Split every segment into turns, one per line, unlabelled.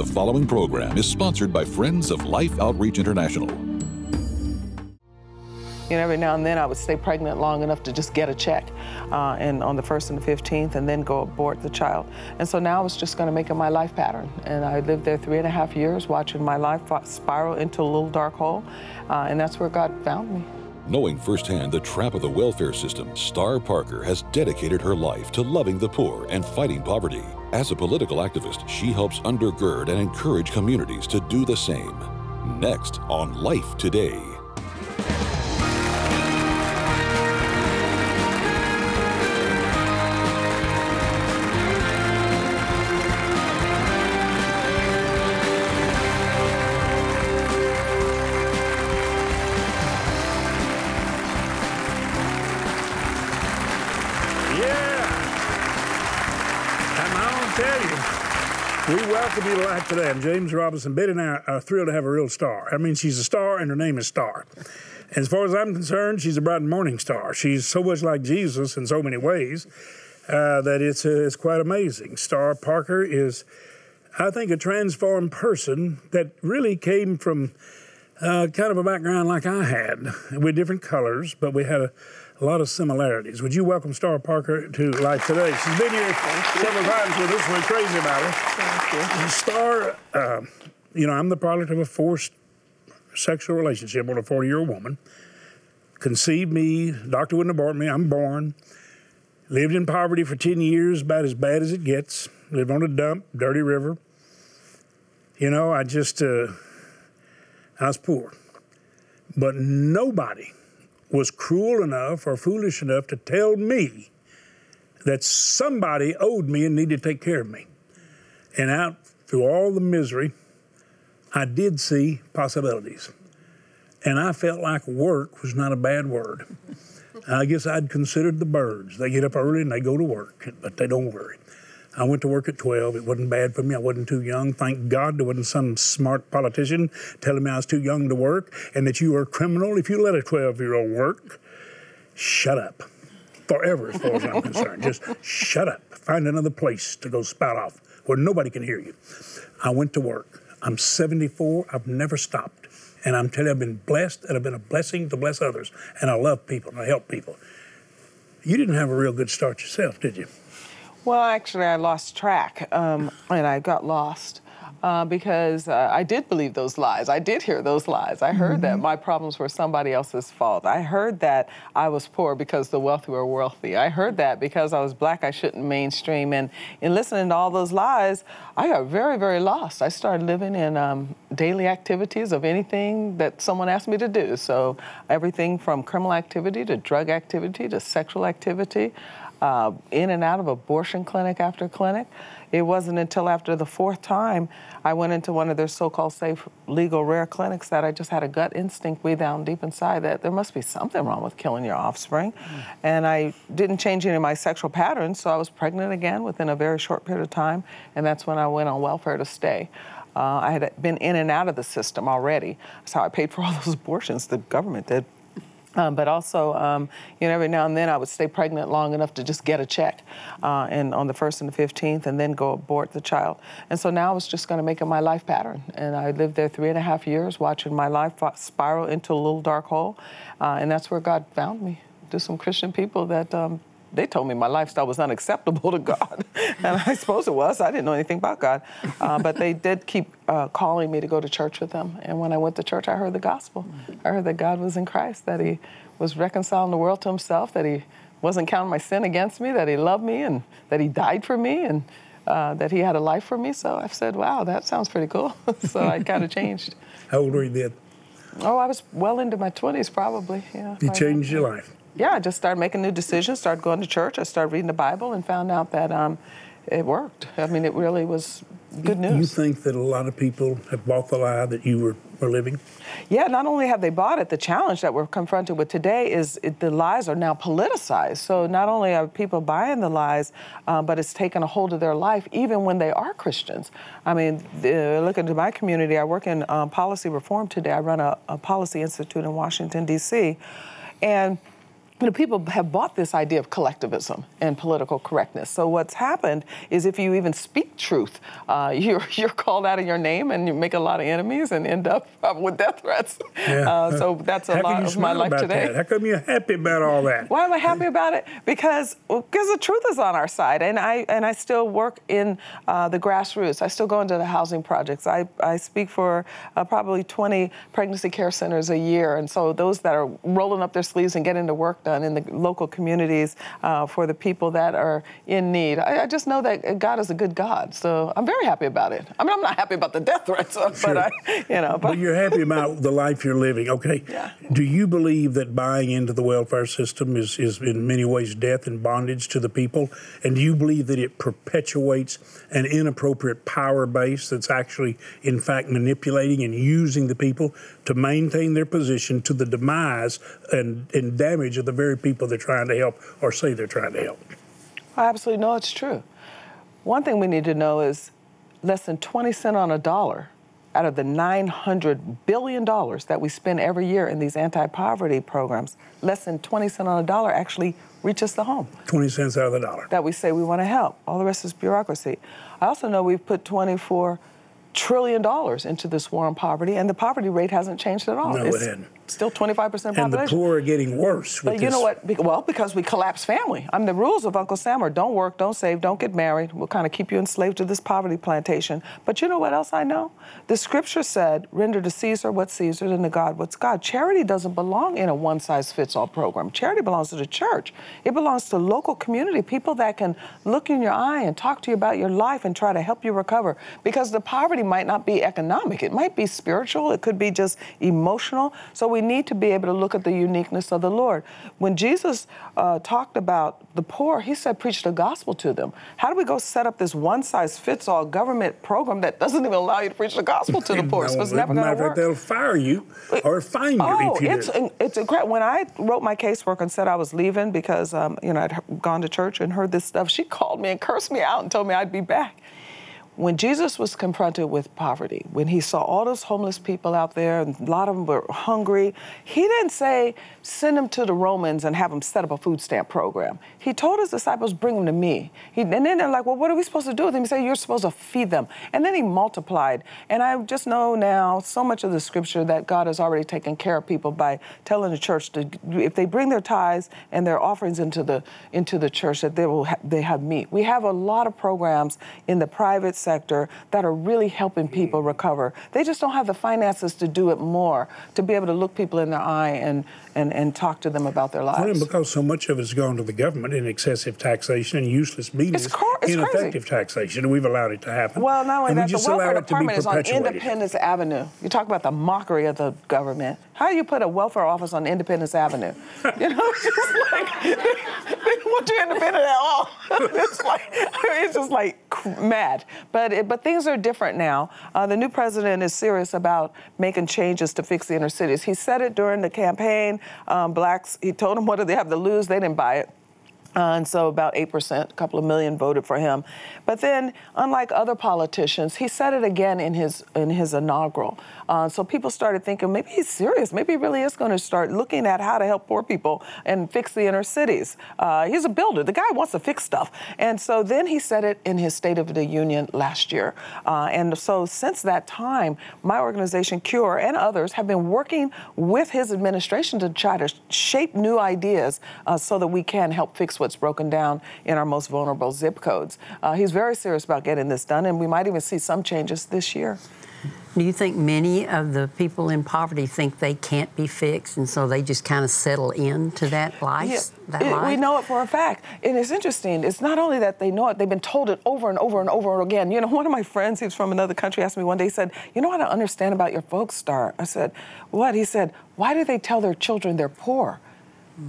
The following program is sponsored by Friends of Life Outreach International.
You know, every now and then I would stay pregnant long enough to just get a check, uh, and on the first and the 15th, and then go abort the child. And so now I was just going to make it my life pattern. And I lived there three and a half years, watching my life spiral into a little dark hole, uh, and that's where God found me.
Knowing firsthand the trap of the welfare system, Star Parker has dedicated her life to loving the poor and fighting poverty. As a political activist, she helps undergird and encourage communities to do the same. Next on Life Today.
Welcome you to Life Today. I'm James Robison. Betty and I are thrilled to have a real star. I mean, she's a star, and her name is Star. As far as I'm concerned, she's a bright morning star. She's so much like Jesus in so many ways uh, that it's, uh, it's quite amazing. Star Parker is, I think, a transformed person that really came from uh, kind of a background like I had, with different colors, but we had a a lot of similarities. Would you welcome Star Parker to Life Today? She's been here several times with us. We're crazy about her. Thank you. Star, uh, you know, I'm the product of a forced sexual relationship with a 40 year old woman. Conceived me, doctor wouldn't abort me. I'm born. Lived in poverty for 10 years, about as bad as it gets. Lived on a dump, dirty river. You know, I just, uh, I was poor. But nobody was cruel enough or foolish enough to tell me that somebody owed me and needed to take care of me. And out through all the misery, I did see possibilities. And I felt like work was not a bad word. I guess I'd considered the birds. They get up early and they go to work, but they don't worry. I went to work at 12. It wasn't bad for me. I wasn't too young. Thank God there wasn't some smart politician telling me I was too young to work and that you were a criminal if you let a 12 year old work. Shut up. Forever, as far as I'm concerned. Just shut up. Find another place to go spout off where nobody can hear you. I went to work. I'm 74. I've never stopped. And I'm telling you, I've been blessed and I've been a blessing to bless others. And I love people and I help people. You didn't have a real good start yourself, did you?
Well, actually, I lost track um, and I got lost. Uh, because uh, I did believe those lies. I did hear those lies. I heard mm-hmm. that my problems were somebody else's fault. I heard that I was poor because the wealthy were wealthy. I heard that because I was black, I shouldn't mainstream. And in listening to all those lies, I got very, very lost. I started living in um, daily activities of anything that someone asked me to do. So everything from criminal activity to drug activity to sexual activity uh, in and out of abortion clinic after clinic. It wasn't until after the fourth time I went into one of their so called safe, legal, rare clinics that I just had a gut instinct way down deep inside that there must be something wrong with killing your offspring. Mm. And I didn't change any of my sexual patterns, so I was pregnant again within a very short period of time, and that's when I went on welfare to stay. Uh, I had been in and out of the system already. That's how I paid for all those abortions the government did. Um, but also, um, you know, every now and then I would stay pregnant long enough to just get a check, uh, and on the first and the fifteenth, and then go abort the child. And so now I was just going to make it my life pattern. And I lived there three and a half years, watching my life spiral into a little dark hole, uh, and that's where God found me. There's some Christian people that um, they told me my lifestyle was unacceptable to God. and I suppose it was. I didn't know anything about God. Uh, but they did keep uh, calling me to go to church with them. And when I went to church, I heard the gospel. I heard that God was in Christ, that He was reconciling the world to Himself, that He wasn't counting my sin against me, that He loved me, and that He died for me, and uh, that He had a life for me. So I said, wow, that sounds pretty cool. so I kind of changed.
How old were you then?
Oh, I was well into my 20s, probably. Yeah.
You changed your life
yeah, I just started making new decisions, started going to church, I started reading the Bible, and found out that um, it worked. I mean, it really was good news.
You think that a lot of people have bought the lie that you were, were living?
Yeah, not only have they bought it, the challenge that we're confronted with today is it, the lies are now politicized. So not only are people buying the lies, uh, but it's taken a hold of their life even when they are Christians. I mean, the, look into my community. I work in um, policy reform today. I run a, a policy institute in Washington, D.C. And you know, people have bought this idea of collectivism and political correctness. So what's happened is if you even speak truth, uh, you're, you're called out of your name and you make a lot of enemies and end up uh, with death threats. Yeah. Uh, so that's a
How
lot of my life today.
That? How come you're happy about all that?
Why am I happy about it? Because because the truth is on our side, and I and I still work in uh, the grassroots. I still go into the housing projects. I, I speak for uh, probably 20 pregnancy care centers a year, and so those that are rolling up their sleeves and getting to work done in the local communities uh, for the people that are in need. I, I, just know that God is a good God, so I'm very happy about it. I mean, I'm not happy about the death threats, sure. but I, you know.
But, but, you're happy about the life you're living, okay?
Yeah.
Do you believe that buying into the welfare system is, is in many ways death and bondage to the people? And do you believe that it perpetuates an inappropriate power base that's actually, in fact, manipulating and using the people to maintain their position to the demise and, and damage of the very people they're trying to help or say they're trying to help.
I absolutely know it's true. One thing we need to know is less than 20 cents on a dollar out of the $900 billion that we spend every year in these anti poverty programs, less than 20 cents on a dollar actually reaches the home.
20 cents out of the dollar.
That we say we want to help. All the rest is bureaucracy. I also know we've put 24 trillion dollars into this war on poverty, and the poverty rate hasn't changed at all.
No,
it's
it hadn't.
Still 25% population.
And the poor are getting worse.
but you
this.
know what? Well, because we collapse family. I mean, the rules of Uncle Sam are don't work, don't save, don't get married. We'll kind of keep you enslaved to this poverty plantation. But you know what else I know? The scripture said, render to Caesar what's Caesar and to God what's God. Charity doesn't belong in a one size fits all program. Charity belongs to the church, it belongs to local community, people that can look in your eye and talk to you about your life and try to help you recover. Because the poverty might not be economic, it might be spiritual, it could be just emotional. So we need to be able to look at the uniqueness of the Lord. When Jesus uh, talked about the poor, he said, preach the gospel to them. How do we go set up this one size fits all government program that doesn't even allow you to preach the gospel to the poor? So it's never going to work.
They'll fire you or fine you
oh,
if you
it's, it's great. When I wrote my casework and said I was leaving because um, you know I'd gone to church and heard this stuff, she called me and cursed me out and told me I'd be back when Jesus was confronted with poverty, when he saw all those homeless people out there, and a lot of them were hungry, he didn't say, send them to the Romans and have them set up a food stamp program. He told his disciples, bring them to me. He, and then they're like, well, what are we supposed to do with them? He said, you're supposed to feed them. And then he multiplied. And I just know now so much of the scripture that God has already taken care of people by telling the church to, if they bring their tithes and their offerings into the, into the church, that they will ha- they have meat. We have a lot of programs in the private sector that are really helping mm. people recover. They just don't have the finances to do it more, to be able to look people in the eye and, and, and talk to them about their lives.
Well, because so much of it's gone to the government in excessive taxation and useless meetings,
it's, car- it's
ineffective
crazy.
taxation, and we've allowed it to happen.
Well, not only
and
that,
the
welfare department is on Independence Avenue. You talk about the mockery of the government. How do you put a welfare office on Independence Avenue? You know, it's just like want you independent at all. it's like it's just like mad. But it, but things are different now. Uh, the new president is serious about making changes to fix the inner cities. He said it during the campaign. Um, blacks. He told them what do they have to lose. They didn't buy it. Uh, and so about 8%, a couple of million voted for him. But then, unlike other politicians, he said it again in his, in his inaugural. Uh, so people started thinking maybe he's serious. Maybe he really is going to start looking at how to help poor people and fix the inner cities. Uh, he's a builder. The guy wants to fix stuff. And so then he said it in his State of the Union last year. Uh, and so since that time, my organization, CURE, and others have been working with his administration to try to shape new ideas uh, so that we can help fix what's broken down in our most vulnerable zip codes. Uh, he's very serious about getting this done, and we might even see some changes this year.
Do you think many of the people in poverty think they can't be fixed, and so they just kind of settle into that life? Yeah, that
it,
life?
We know it for a fact. And it's interesting. It's not only that they know it, they've been told it over and over and over again. You know, one of my friends, who's from another country, asked me one day, he said, You know what I understand about your folks, Star? I said, What? He said, Why do they tell their children they're poor?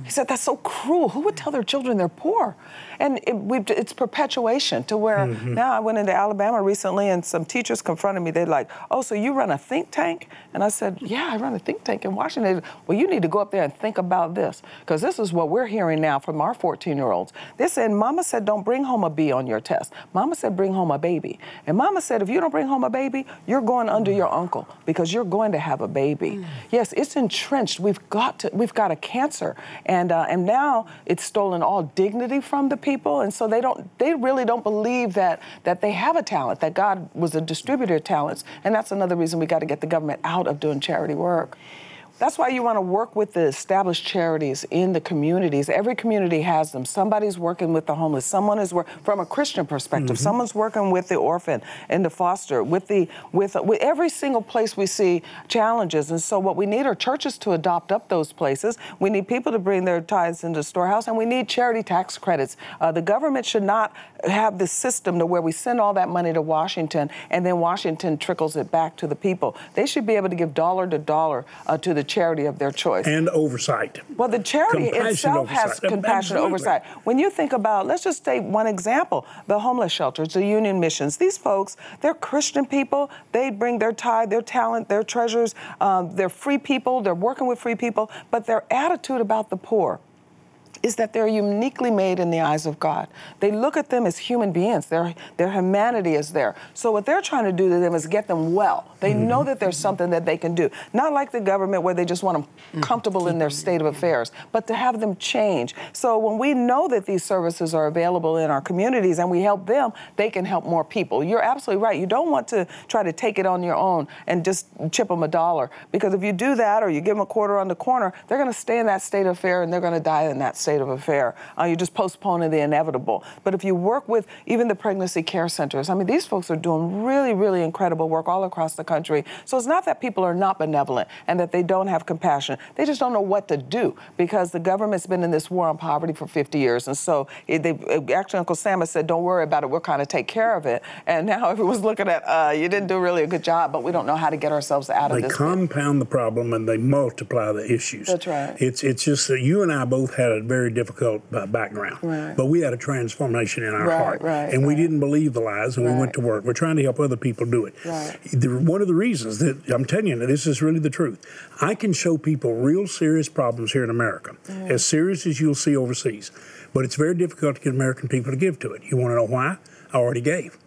He said, That's so cruel. Who would tell their children they're poor? And it, it's perpetuation to where mm-hmm. now I went into Alabama recently and some teachers confronted me. They're like, Oh, so you run a think tank? And I said, Yeah, I run a think tank in Washington. Well, you need to go up there and think about this because this is what we're hearing now from our 14 year olds. They said, Mama said, Don't bring home a B on your test. Mama said, Bring home a baby. And Mama said, If you don't bring home a baby, you're going under your uncle because you're going to have a baby. Mm. Yes, it's entrenched. We've got to, we've got a cancer and uh, and now it's stolen all dignity from the people, and so they don't they really don't believe that that they have a talent, that God was a distributor of talents, and that's another reason we got to get the government out of doing charity work. That's why you want to work with the established charities in the communities. Every community has them. Somebody's working with the homeless. Someone is working from a Christian perspective. Mm-hmm. Someone's working with the orphan and the foster. With the with, with every single place we see challenges. And so what we need are churches to adopt up those places. We need people to bring their tithes into the storehouse, and we need charity tax credits. Uh, the government should not have this system to where we send all that money to Washington and then Washington trickles it back to the people. They should be able to give dollar to dollar uh, to the charity of their choice.
And oversight.
Well, the charity itself
oversight.
has compassionate oversight. When you think about, let's just take one example the homeless shelters, the union missions. These folks, they're Christian people. They bring their tithe, their talent, their treasures. Um, they're free people. They're working with free people. But their attitude about the poor, is that they're uniquely made in the eyes of God. They look at them as human beings. Their, their humanity is there. So what they're trying to do to them is get them well. They mm-hmm. know that there's something that they can do. Not like the government where they just want them mm-hmm. comfortable in their state of affairs, but to have them change. So when we know that these services are available in our communities and we help them, they can help more people. You're absolutely right. You don't want to try to take it on your own and just chip them a dollar because if you do that or you give them a quarter on the corner, they're going to stay in that state of affair and they're going to die in that state state of affair. Uh, you're just postponing the inevitable. But if you work with even the pregnancy care centers, I mean, these folks are doing really, really incredible work all across the country. So it's not that people are not benevolent and that they don't have compassion. They just don't know what to do because the government's been in this war on poverty for 50 years. And so it, they, actually, Uncle Sam has said, don't worry about it. We'll kind of take care of it. And now everyone's looking at, uh, you didn't do really a good job, but we don't know how to get ourselves out
they
of this.
They compound the problem and they multiply the issues.
That's right.
It's, it's just that you and I both had a very very difficult uh, background.
Right.
But we had a transformation in our
right,
heart.
Right,
and we didn't believe the lies and we went to work. We're trying to help other people do it. The, one of the reasons that I'm telling you, this is really the truth. I can show people real serious problems here in America, mm. as serious as you'll see overseas. But it's very difficult to get American people to give to it. You want to know why? I already gave.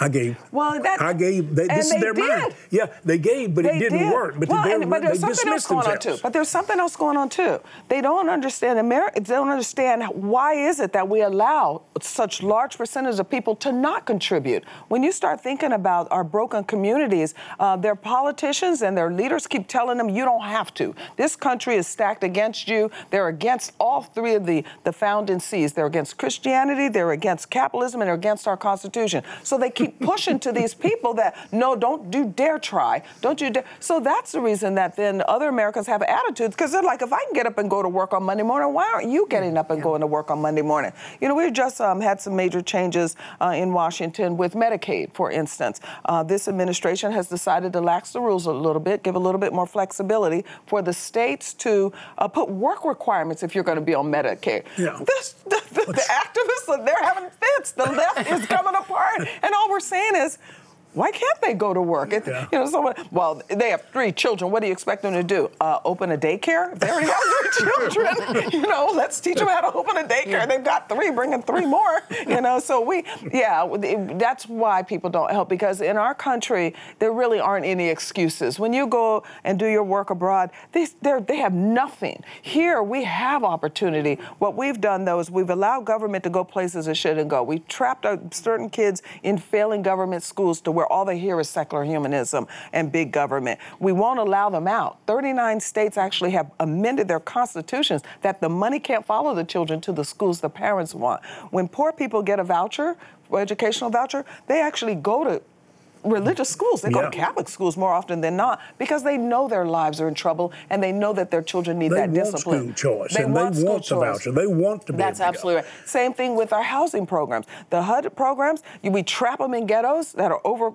I gave.
Well, that
I gave. They, this is their
did.
mind. Yeah, they gave, but
they
it didn't
did.
work. But,
well,
and,
but there's something else going
themselves.
on too. But there's something else going on too. They don't understand America. They don't understand why is it that we allow such large percentage of people to not contribute. When you start thinking about our broken communities, uh, their politicians and their leaders keep telling them you don't have to. This country is stacked against you. They're against all three of the the founding C's. They're against Christianity. They're against capitalism, and they're against our Constitution. So they keep pushing to these people that no, don't do dare try, don't you dare. So that's the reason that then other Americans have attitudes because they're like, if I can get up and go to work on Monday morning, why aren't you getting up and going to work on Monday morning? You know, we just um, had some major changes uh, in Washington with Medicaid, for instance. Uh, this administration has decided to lax the rules a little bit, give a little bit more flexibility for the states to uh, put work requirements if you're going to be on Medicaid.
Yeah.
This, the, the, the activists, they're having fits. The left is coming apart. And all we're saying is, why can't they go to work? It, yeah. You know, someone. Well, they have three children. What do you expect them to do? Uh, open a daycare? They already have three children. you know, let's teach them how to open a daycare. They've got three, bringing three more. You know, so we, yeah, that's why people don't help because in our country there really aren't any excuses. When you go and do your work abroad, they they have nothing. Here we have opportunity. What we've done though is we've allowed government to go places it shouldn't go. We've trapped certain kids in failing government schools to where where all they hear is secular humanism and big government. We won't allow them out. 39 states actually have amended their constitutions that the money can't follow the children to the schools the parents want. When poor people get a voucher, educational voucher, they actually go to religious schools. They go to Catholic schools more often than not because they know their lives are in trouble and they know that their children need
they
that
want
discipline.
School choice,
they
and
want
they want the voucher. They want to be.
That's absolutely right. Same thing with our housing programs. The HUD programs, we trap them in ghettos that are over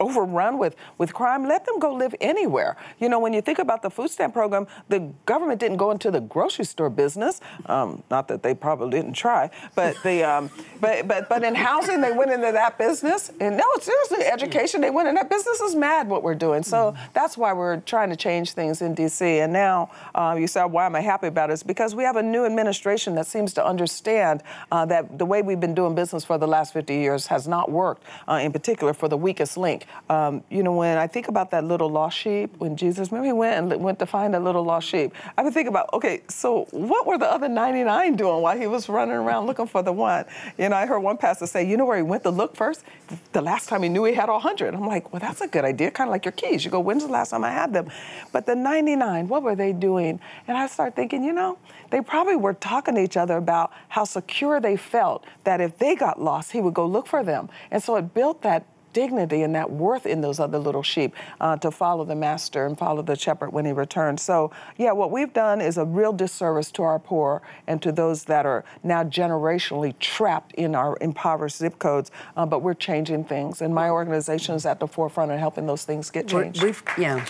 overrun with, with crime. Let them go live anywhere. You know, when you think about the food stamp program, the government didn't go into the grocery store business. Um, not that they probably didn't try, but the um, but but but in housing they went into that business. And no, seriously, education They went, and that business is mad what we're doing. So mm-hmm. that's why we're trying to change things in D.C. And now uh, you said, why am I happy about it? It's because we have a new administration that seems to understand uh, that the way we've been doing business for the last 50 years has not worked, uh, in particular for the weakest link. Um, you know, when I think about that little lost sheep, when Jesus, remember he went and went to find that little lost sheep. I've been thinking about, okay, so what were the other 99 doing while he was running around looking for the one? You know, I heard one pastor say, you know where he went to look first? The last time he knew he had 100. I'm like, well, that's a good idea, kind of like your keys. You go, when's the last time I had them? But the 99, what were they doing? And I start thinking, you know, they probably were talking to each other about how secure they felt that if they got lost, he would go look for them. And so it built that dignity and that worth in those other little sheep uh, to follow the master and follow the shepherd when he returns. So, yeah, what we've done is a real disservice to our poor and to those that are now generationally trapped in our impoverished zip codes. Uh, but we're changing things, and my organization is at the forefront of helping those things get changed.
We've, yeah.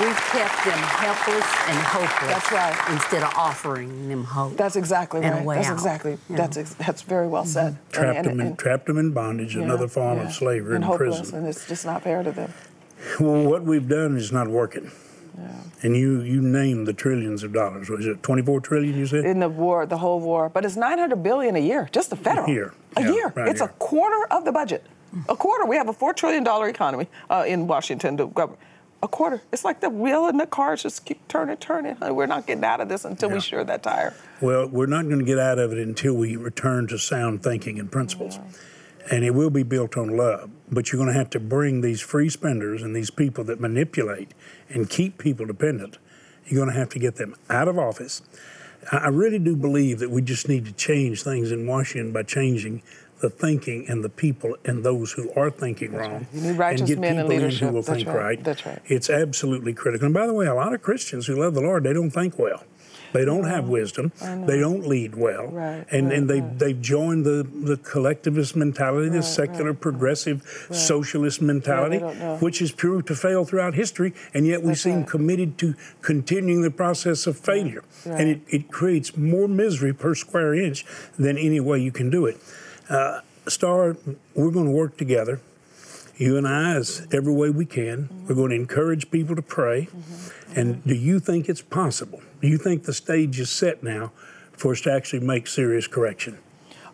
We've kept them helpless and hopeless.
That's right.
Instead of offering them hope.
That's exactly right. That's
out.
exactly. Yeah. That's ex- that's very well said.
Mm-hmm. Trapped and, and, them in, trapped them in bondage, yeah, another form yeah. of slavery
and
in
hopeless,
prison.
And it's just not fair to them.
Well, what we've done is not working. Yeah. And you you named the trillions of dollars. Was it 24 trillion? You said
in the war, the whole war. But it's 900 billion a year, just the federal.
A year.
A year. Right it's here. a quarter of the budget. A quarter. We have a four trillion dollar economy uh, in Washington. The government a quarter. It's like the wheel in the car just keep turning, turning. We're not getting out of this until yeah. we share that tire.
Well, we're not going to get out of it until we return to sound thinking and principles. Yeah. And it will be built on love. But you're going to have to bring these free spenders and these people that manipulate and keep people dependent, you're going to have to get them out of office. I really do believe that we just need to change things in Washington by changing the thinking and the people and those who are thinking
That's
wrong.
Right. and
get
people
in who will
That's
think
right.
right.
That's right.
It's absolutely critical. And by the way, a lot of Christians who love the Lord, they don't think well. They don't have wisdom. They don't lead well.
Right,
and
right,
and they
right.
they've joined the, the collectivist mentality, the secular, progressive, socialist mentality, which is proved to fail throughout history. And yet we
That's
seem committed to continuing the process of failure. And it, it creates more misery per square inch than any way you can do it. Uh, Star, we're going to work together, you and I, as every way we can. Mm-hmm. We're going to encourage people to pray. Mm-hmm. And do you think it's possible? Do you think the stage is set now for us to actually make serious correction?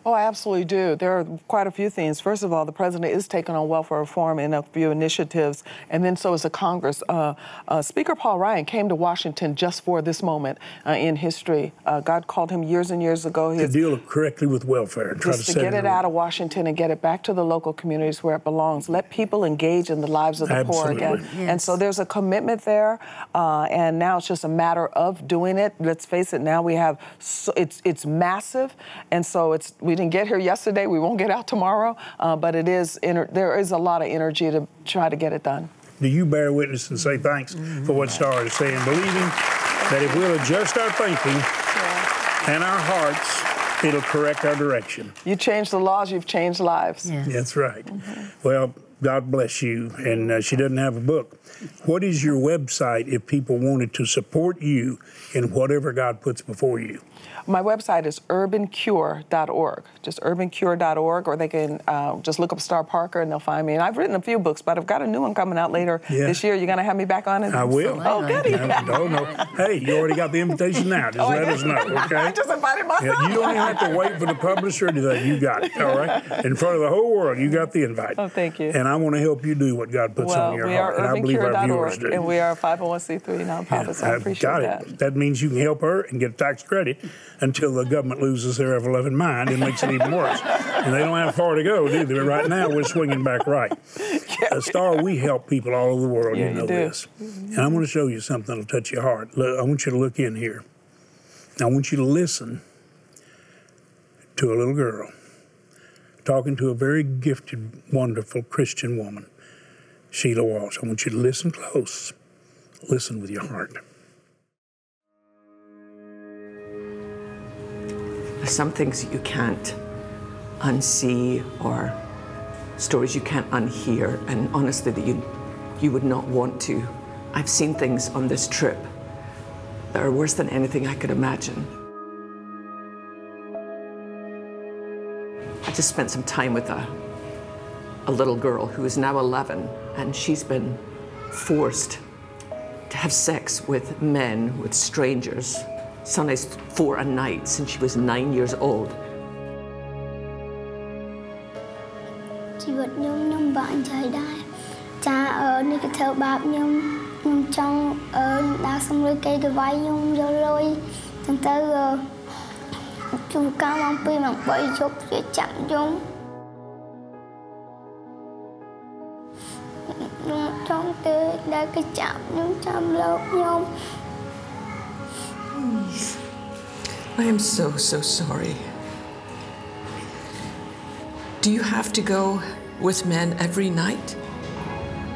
Oh, I absolutely do. There are quite a few things. First of all, the president is taking on welfare reform in a few initiatives, and then so is the Congress. Uh, uh, Speaker Paul Ryan came to Washington just for this moment uh, in history. Uh, God called him years and years ago.
to deal correctly with welfare and try
to,
to
get it, out of Washington and get it back to the local communities where it belongs. Let people engage in the lives of the
Absolutely.
poor again. Yes. And so there's a commitment there, uh, and now it's just a matter of doing it. Let's face it. Now we have so, it's it's massive, and so it's we didn't get here yesterday. We won't get out tomorrow, uh, but it is there is a lot of energy to try to get it done.
Do you bear witness and say thanks mm-hmm. for what Star is saying, believing that if we'll adjust our thinking yeah. and our hearts, it'll correct our direction.
You change the laws, you've changed lives.
Yes. That's right. Mm-hmm. Well, God bless you. And uh, she doesn't have a book. What is your website if people wanted to support you in whatever God puts before you?
My website is urbancure.org, just urbancure.org, or they can uh, just look up Star Parker and they'll find me. And I've written a few books, but I've got a new one coming out later yeah. this year. You're going to have me back on it?
I will.
Oh, goody.
No, no. Hey, you already got the invitation now. Just
oh,
let us know, okay?
I just invited myself.
Yeah, you don't even have to wait for the publisher or anything. You got it, all right? In front of the whole world, you got the invite.
Oh, thank you.
And I want to help you do what God puts
well,
on your
we
heart.
Are
and I believe our viewers do.
And we are a 501c3 nonprofit, yeah, so I appreciate
got
that.
It. That means you can help her and get tax credit until the government loses their ever loving mind and makes it even worse. and they don't have far to go, do they? But right now, we're swinging back right. A Star, we help people all over the world.
Yeah,
you know
you
this. Mm-hmm. And I want to show you something that'll touch your heart. Look, I want you to look in here. I want you to listen to a little girl talking to a very gifted, wonderful Christian woman, Sheila Walsh. I want you to listen close. Listen with your heart.
Some things that you can't unsee or stories you can't unhear and honestly that you you would not want to. I've seen things on this trip that are worse than anything I could imagine. I just spent some time with a a little girl who is now 11, and she's been forced to have sex with men, with strangers, sometimes for a night since she was nine years old.
ជីវិតខ្ញុំខ្ញុំបាក់និយាយដែរចាអឺនេះគេធ្វើបាបខ្ញុំខ្ញុំចង់អឺដើរសុំលុយគេទៅវាយខ្ញុំយកលុយចឹងទៅអឺជួការម៉ោង2ម៉ោង3យប់គេចាប់ខ្ញុំខ្ញុំចង់ទៅដែលគេចាប់ខ្ញុំចាំលោកខ្ញុំ
I am so, so sorry. Do you have to go with men every night?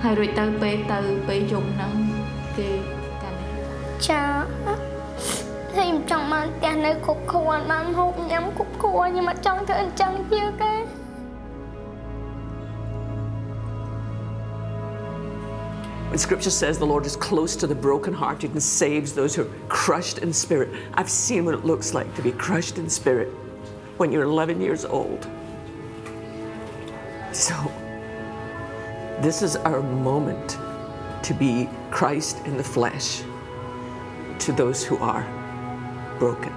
ហើយរួចទៅពេលទៅពេលយប់ហ្នឹងគេកាន់
ចាហើយខ្ញុំចង់បានផ្ទះនៅគ្រប់គ្រាន់បានហូបញ៉ាំគ្រប់គ្រាន់ខ្ញុំអត់ចង់ធ្វើអញ្ចឹងទៀតទេ
When scripture says the Lord is close to the brokenhearted and saves those who are crushed in spirit, I've seen what it looks like to be crushed in spirit when you're 11 years old. So, this is our moment to be Christ in the flesh to those who are broken.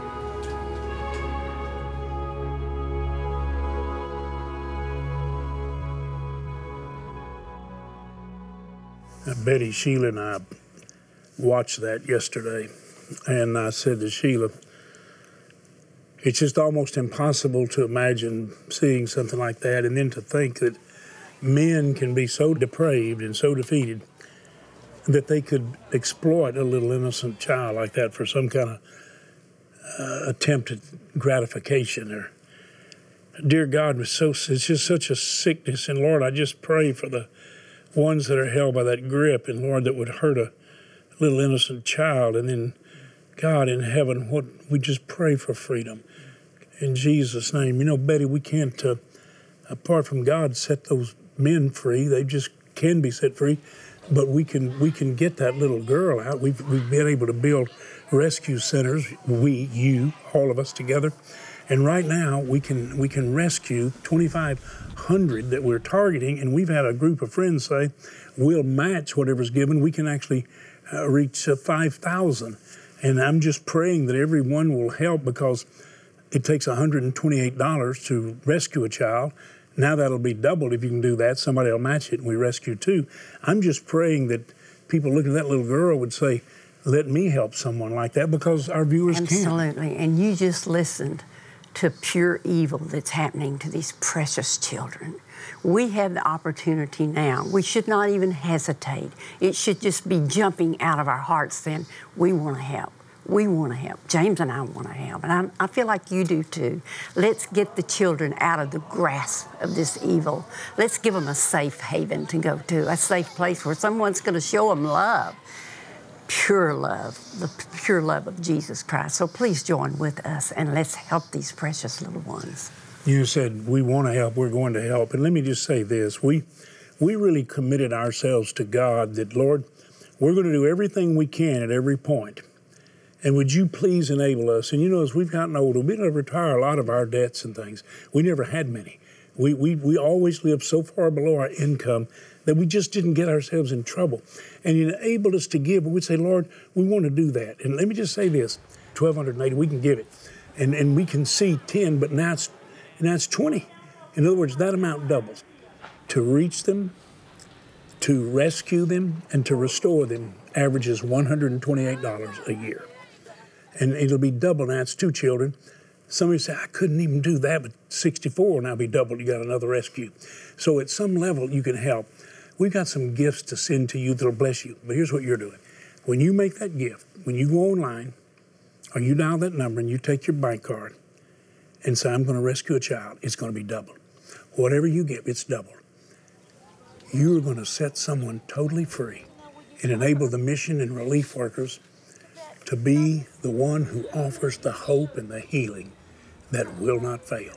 Betty, Sheila, and I watched that yesterday, and I said to Sheila, it's just almost impossible to imagine seeing something like that, and then to think that men can be so depraved and so defeated that they could exploit a little innocent child like that for some kind of uh, attempted gratification or dear God, was so it's just such a sickness. And Lord, I just pray for the ones that are held by that grip, and Lord, that would hurt a little innocent child. And then, God in heaven, what we just pray for freedom in Jesus' name. You know, Betty, we can't, uh, apart from God, set those men free. They just can be set free, but we can we can get that little girl out. We've we've been able to build rescue centers. We, you, all of us together. And right now, we can we can rescue 2,500 that we're targeting, and we've had a group of friends say we'll match whatever's given. We can actually uh, reach uh, 5,000, and I'm just praying that everyone will help because it takes $128 to rescue a child. Now that'll be doubled if you can do that. Somebody will match it, and we rescue two. I'm just praying that people looking at that little girl would say, "Let me help someone like that," because our viewers can't.
Absolutely. And you just listened to pure evil that's happening to these precious children. We have the opportunity now. We should not even hesitate. It should just be jumping out of our hearts then. We want to help. We want to help. James and I want to help. And I, I feel like you do too. Let's get the children out of the grasp of this evil. Let's give them a safe haven to go to, a safe place where someone's going to show them love pure love, the pure love of Jesus Christ. So please join with us and let's help these precious little ones.
You said we want to help, we're going to help. And let me just say this. We we really committed ourselves to God that Lord, we're going to do everything we can at every point. And would you please enable us? And you know, as we've gotten older, we don't retire a lot of our debts and things. We never had many. We, we, we always lived so far below our income that we just didn't get ourselves in trouble. And you enabled us to give, we'd say, Lord, we want to do that. And let me just say this 1280 we can give it. And, and we can see 10, but now it's, now it's 20. In other words, that amount doubles. To reach them, to rescue them, and to restore them averages $128 a year. And it'll be double now. It's two children. Somebody say, I couldn't even do that, but 64 will now be doubled. You got another rescue. So at some level, you can help. We've got some gifts to send to you that'll bless you. But here's what you're doing. When you make that gift, when you go online or you dial that number and you take your bank card and say, I'm going to rescue a child, it's going to be doubled. Whatever you give, it's doubled. You're going to set someone totally free and enable the mission and relief workers to be the one who offers the hope and the healing that will not fail.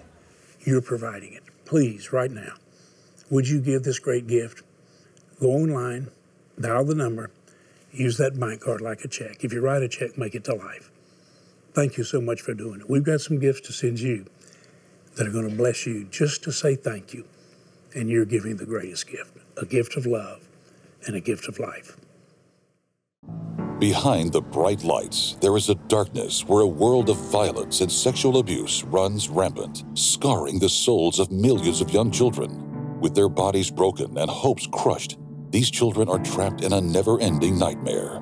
You're providing it. Please, right now, would you give this great gift? Go online, dial the number, use that bank card like a check. If you write a check, make it to life. Thank you so much for doing it. We've got some gifts to send you that are going to bless you just to say thank you. and you're giving the greatest gift a gift of love and a gift of life.
Behind the bright lights, there is a darkness where a world of violence and sexual abuse runs rampant, scarring the souls of millions of young children. With their bodies broken and hopes crushed, these children are trapped in a never ending nightmare.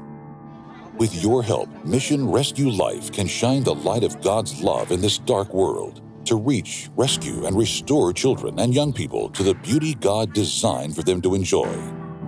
With your help, Mission Rescue Life can shine the light of God's love in this dark world to reach, rescue, and restore children and young people to the beauty God designed for them to enjoy.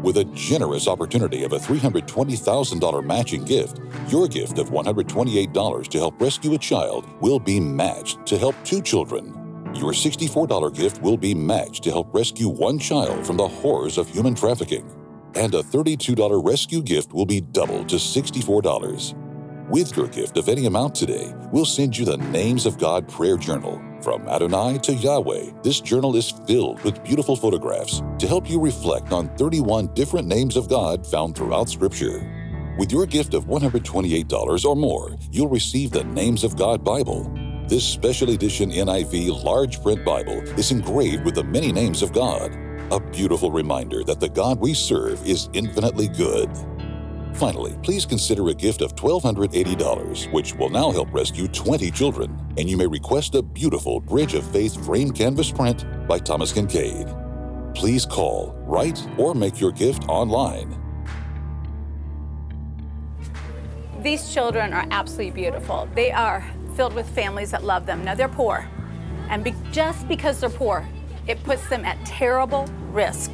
With a generous opportunity of a $320,000 matching gift, your gift of $128 to help rescue a child will be matched to help two children. Your $64 gift will be matched to help rescue one child from the horrors of human trafficking. And a $32 rescue gift will be doubled to $64. With your gift of any amount today, we'll send you the Names of God prayer journal. From Adonai to Yahweh, this journal is filled with beautiful photographs to help you reflect on 31 different names of God found throughout Scripture. With your gift of $128 or more, you'll receive the Names of God Bible. This special edition NIV large print Bible is engraved with the many names of God, a beautiful reminder that the God we serve is infinitely good. Finally, please consider a gift of $1,280, which will now help rescue 20 children, and you may request a beautiful Bridge of Faith framed canvas print by Thomas Kinkade. Please call, write, or make your gift online.
These children are absolutely beautiful. They are filled with families that love them. Now, they're poor, and be- just because they're poor, it puts them at terrible risk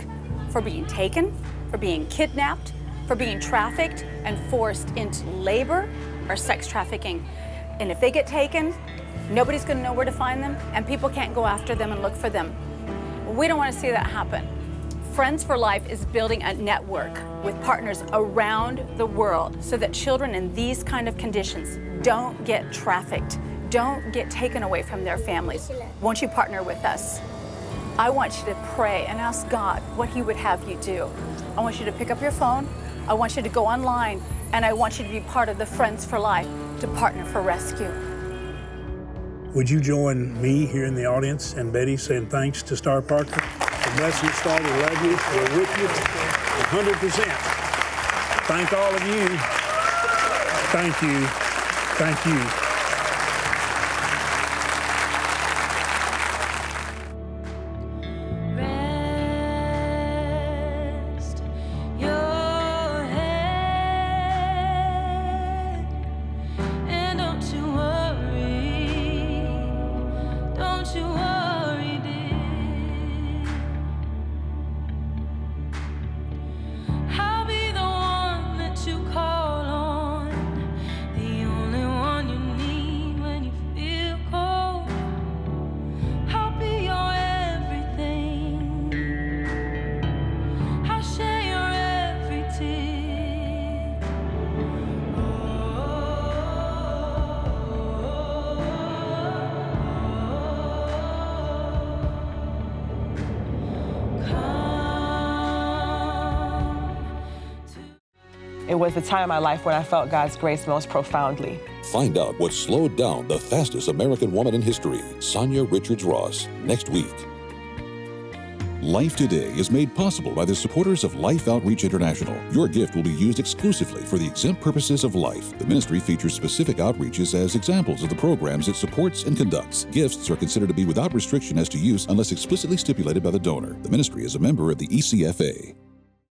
for being taken, for being kidnapped, for being trafficked and forced into labor or sex trafficking. And if they get taken, nobody's going to know where to find them, and people can't go after them and look for them. We don't want to see that happen. Friends for Life is building a network with partners around the world so that children in these kind of conditions don't get trafficked, don't get taken away from their families. Won't you partner with us? I want you to pray and ask God what He would have you do. I want you to pick up your phone. I want you to go online and I want you to be part of the Friends for Life to partner for rescue.
Would you join me here in the audience and Betty saying thanks to Star Parker? And bless Star. We love you. We're with you 100%. Thank all of you. Thank you. Thank you.
It was the time in my life when I felt God's grace most profoundly.
Find out what slowed down the fastest American woman in history, Sanya Richards Ross, next week. Life Today is made possible by the supporters of Life Outreach International. Your gift will be used exclusively for the exempt purposes of life. The ministry features specific outreaches as examples of the programs it supports and conducts. Gifts are considered to be without restriction as to use unless explicitly stipulated by the donor. The ministry is a member of the ECFA.